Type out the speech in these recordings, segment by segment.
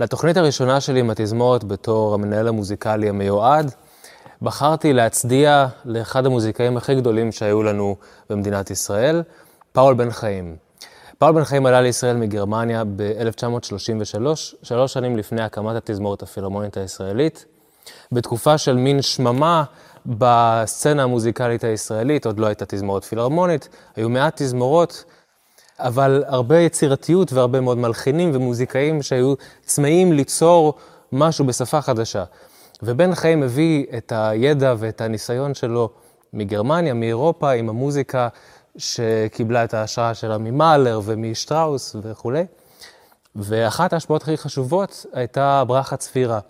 לתוכנית הראשונה שלי עם התזמורת בתור המנהל המוזיקלי המיועד, בחרתי להצדיע לאחד המוזיקאים הכי גדולים שהיו לנו במדינת ישראל, פאול בן חיים. פאול בן חיים עלה לישראל מגרמניה ב-1933, שלוש שנים לפני הקמת התזמורת הפילהרמונית הישראלית, בתקופה של מין שממה בסצנה המוזיקלית הישראלית, עוד לא הייתה תזמורת פילהרמונית, היו מעט תזמורות, אבל הרבה יצירתיות והרבה מאוד מלחינים ומוזיקאים שהיו צמאים ליצור משהו בשפה חדשה. ובן חיים הביא את הידע ואת הניסיון שלו מגרמניה, מאירופה, עם המוזיקה שקיבלה את ההשראה שלה ממאלר ומשטראוס וכולי. ואחת ההשפעות הכי חשובות הייתה ברכה צפירה,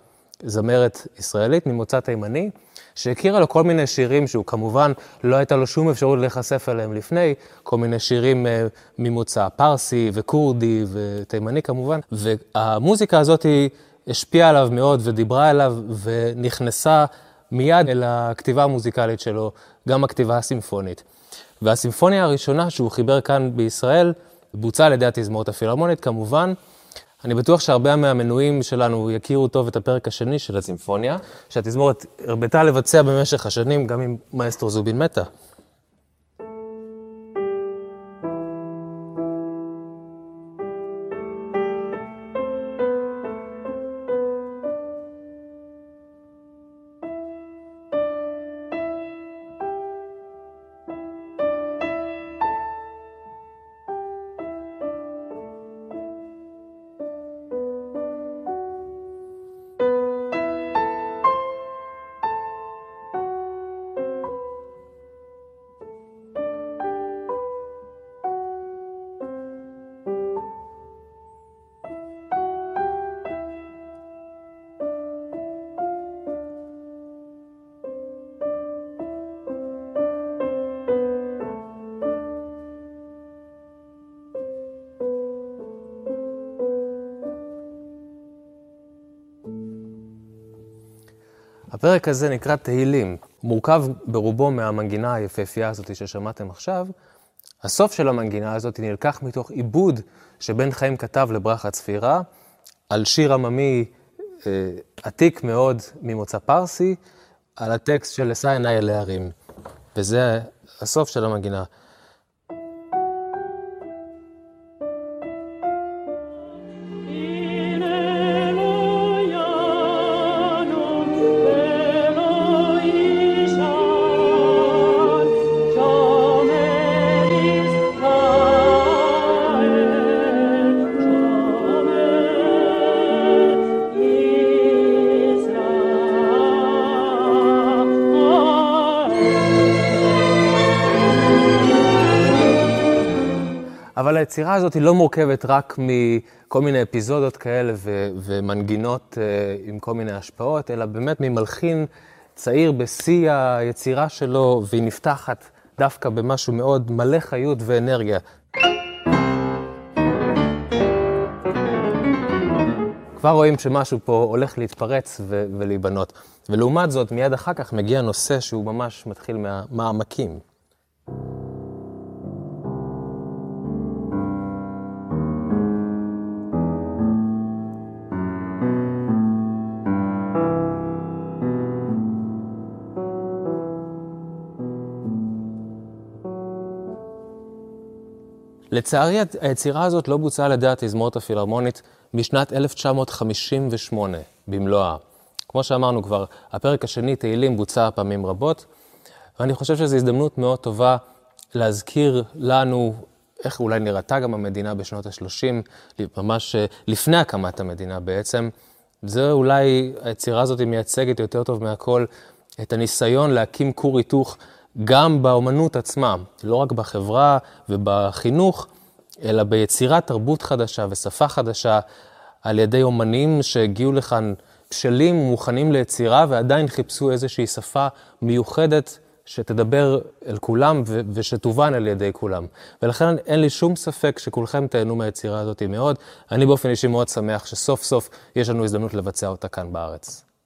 זמרת ישראלית ממוצא תימני, שהכירה לו כל מיני שירים שהוא כמובן לא הייתה לו שום אפשרות להיחשף אליהם לפני, כל מיני שירים uh, ממוצא פרסי וכורדי ותימני כמובן, והמוזיקה הזאת היא השפיעה עליו מאוד ודיברה אליו ונכנסה מיד אל הכתיבה המוזיקלית שלו, גם הכתיבה הסימפונית. והסימפוניה הראשונה שהוא חיבר כאן בישראל בוצעה על ידי התזמורת הפילהרמונית כמובן. אני בטוח שהרבה מהמנויים שלנו יכירו טוב את הפרק השני של הסימפוניה, שהתזמורת הרבתה לבצע במשך השנים גם עם מאסטרו זובין מטה. הפרק הזה נקרא תהילים. מורכב ברובו מהמנגינה היפהפייה הזאת ששמעתם עכשיו. הסוף של המנגינה הזאת נלקח מתוך עיבוד שבן חיים כתב לברכה צפירה, על שיר עממי אה, עתיק מאוד ממוצא פרסי, על הטקסט של אשא עיניי אל ההרים. וזה הסוף של המנגינה. אבל היצירה הזאת היא לא מורכבת רק מכל מיני אפיזודות כאלה ו- ומנגינות uh, עם כל מיני השפעות, אלא באמת ממלחין צעיר בשיא היצירה שלו, והיא נפתחת דווקא במשהו מאוד מלא חיות ואנרגיה. כבר רואים שמשהו פה הולך להתפרץ ו- ולהיבנות. ולעומת זאת, מיד אחר כך מגיע נושא שהוא ממש מתחיל מהמעמקים. לצערי, היצירה הזאת לא בוצעה על ידי התזמורת הפילהרמונית משנת 1958 במלואה. כמו שאמרנו כבר, הפרק השני, תהילים, בוצע פעמים רבות, ואני חושב שזו הזדמנות מאוד טובה להזכיר לנו איך אולי נראתה גם המדינה בשנות ה-30, ממש אה, לפני הקמת המדינה בעצם. זה אולי, היצירה הזאת מייצגת יותר טוב מהכל את הניסיון להקים כור היתוך גם באומנות עצמה, לא רק בחברה ובחינוך, אלא ביצירת תרבות חדשה ושפה חדשה על ידי אומנים שהגיעו לכאן בשלים ומוכנים ליצירה ועדיין חיפשו איזושהי שפה מיוחדת שתדבר אל כולם ו- ושתובן על ידי כולם. ולכן אין לי שום ספק שכולכם תהנו מהיצירה הזאת מאוד. אני באופן אישי מאוד שמח שסוף סוף יש לנו הזדמנות לבצע אותה כאן בארץ.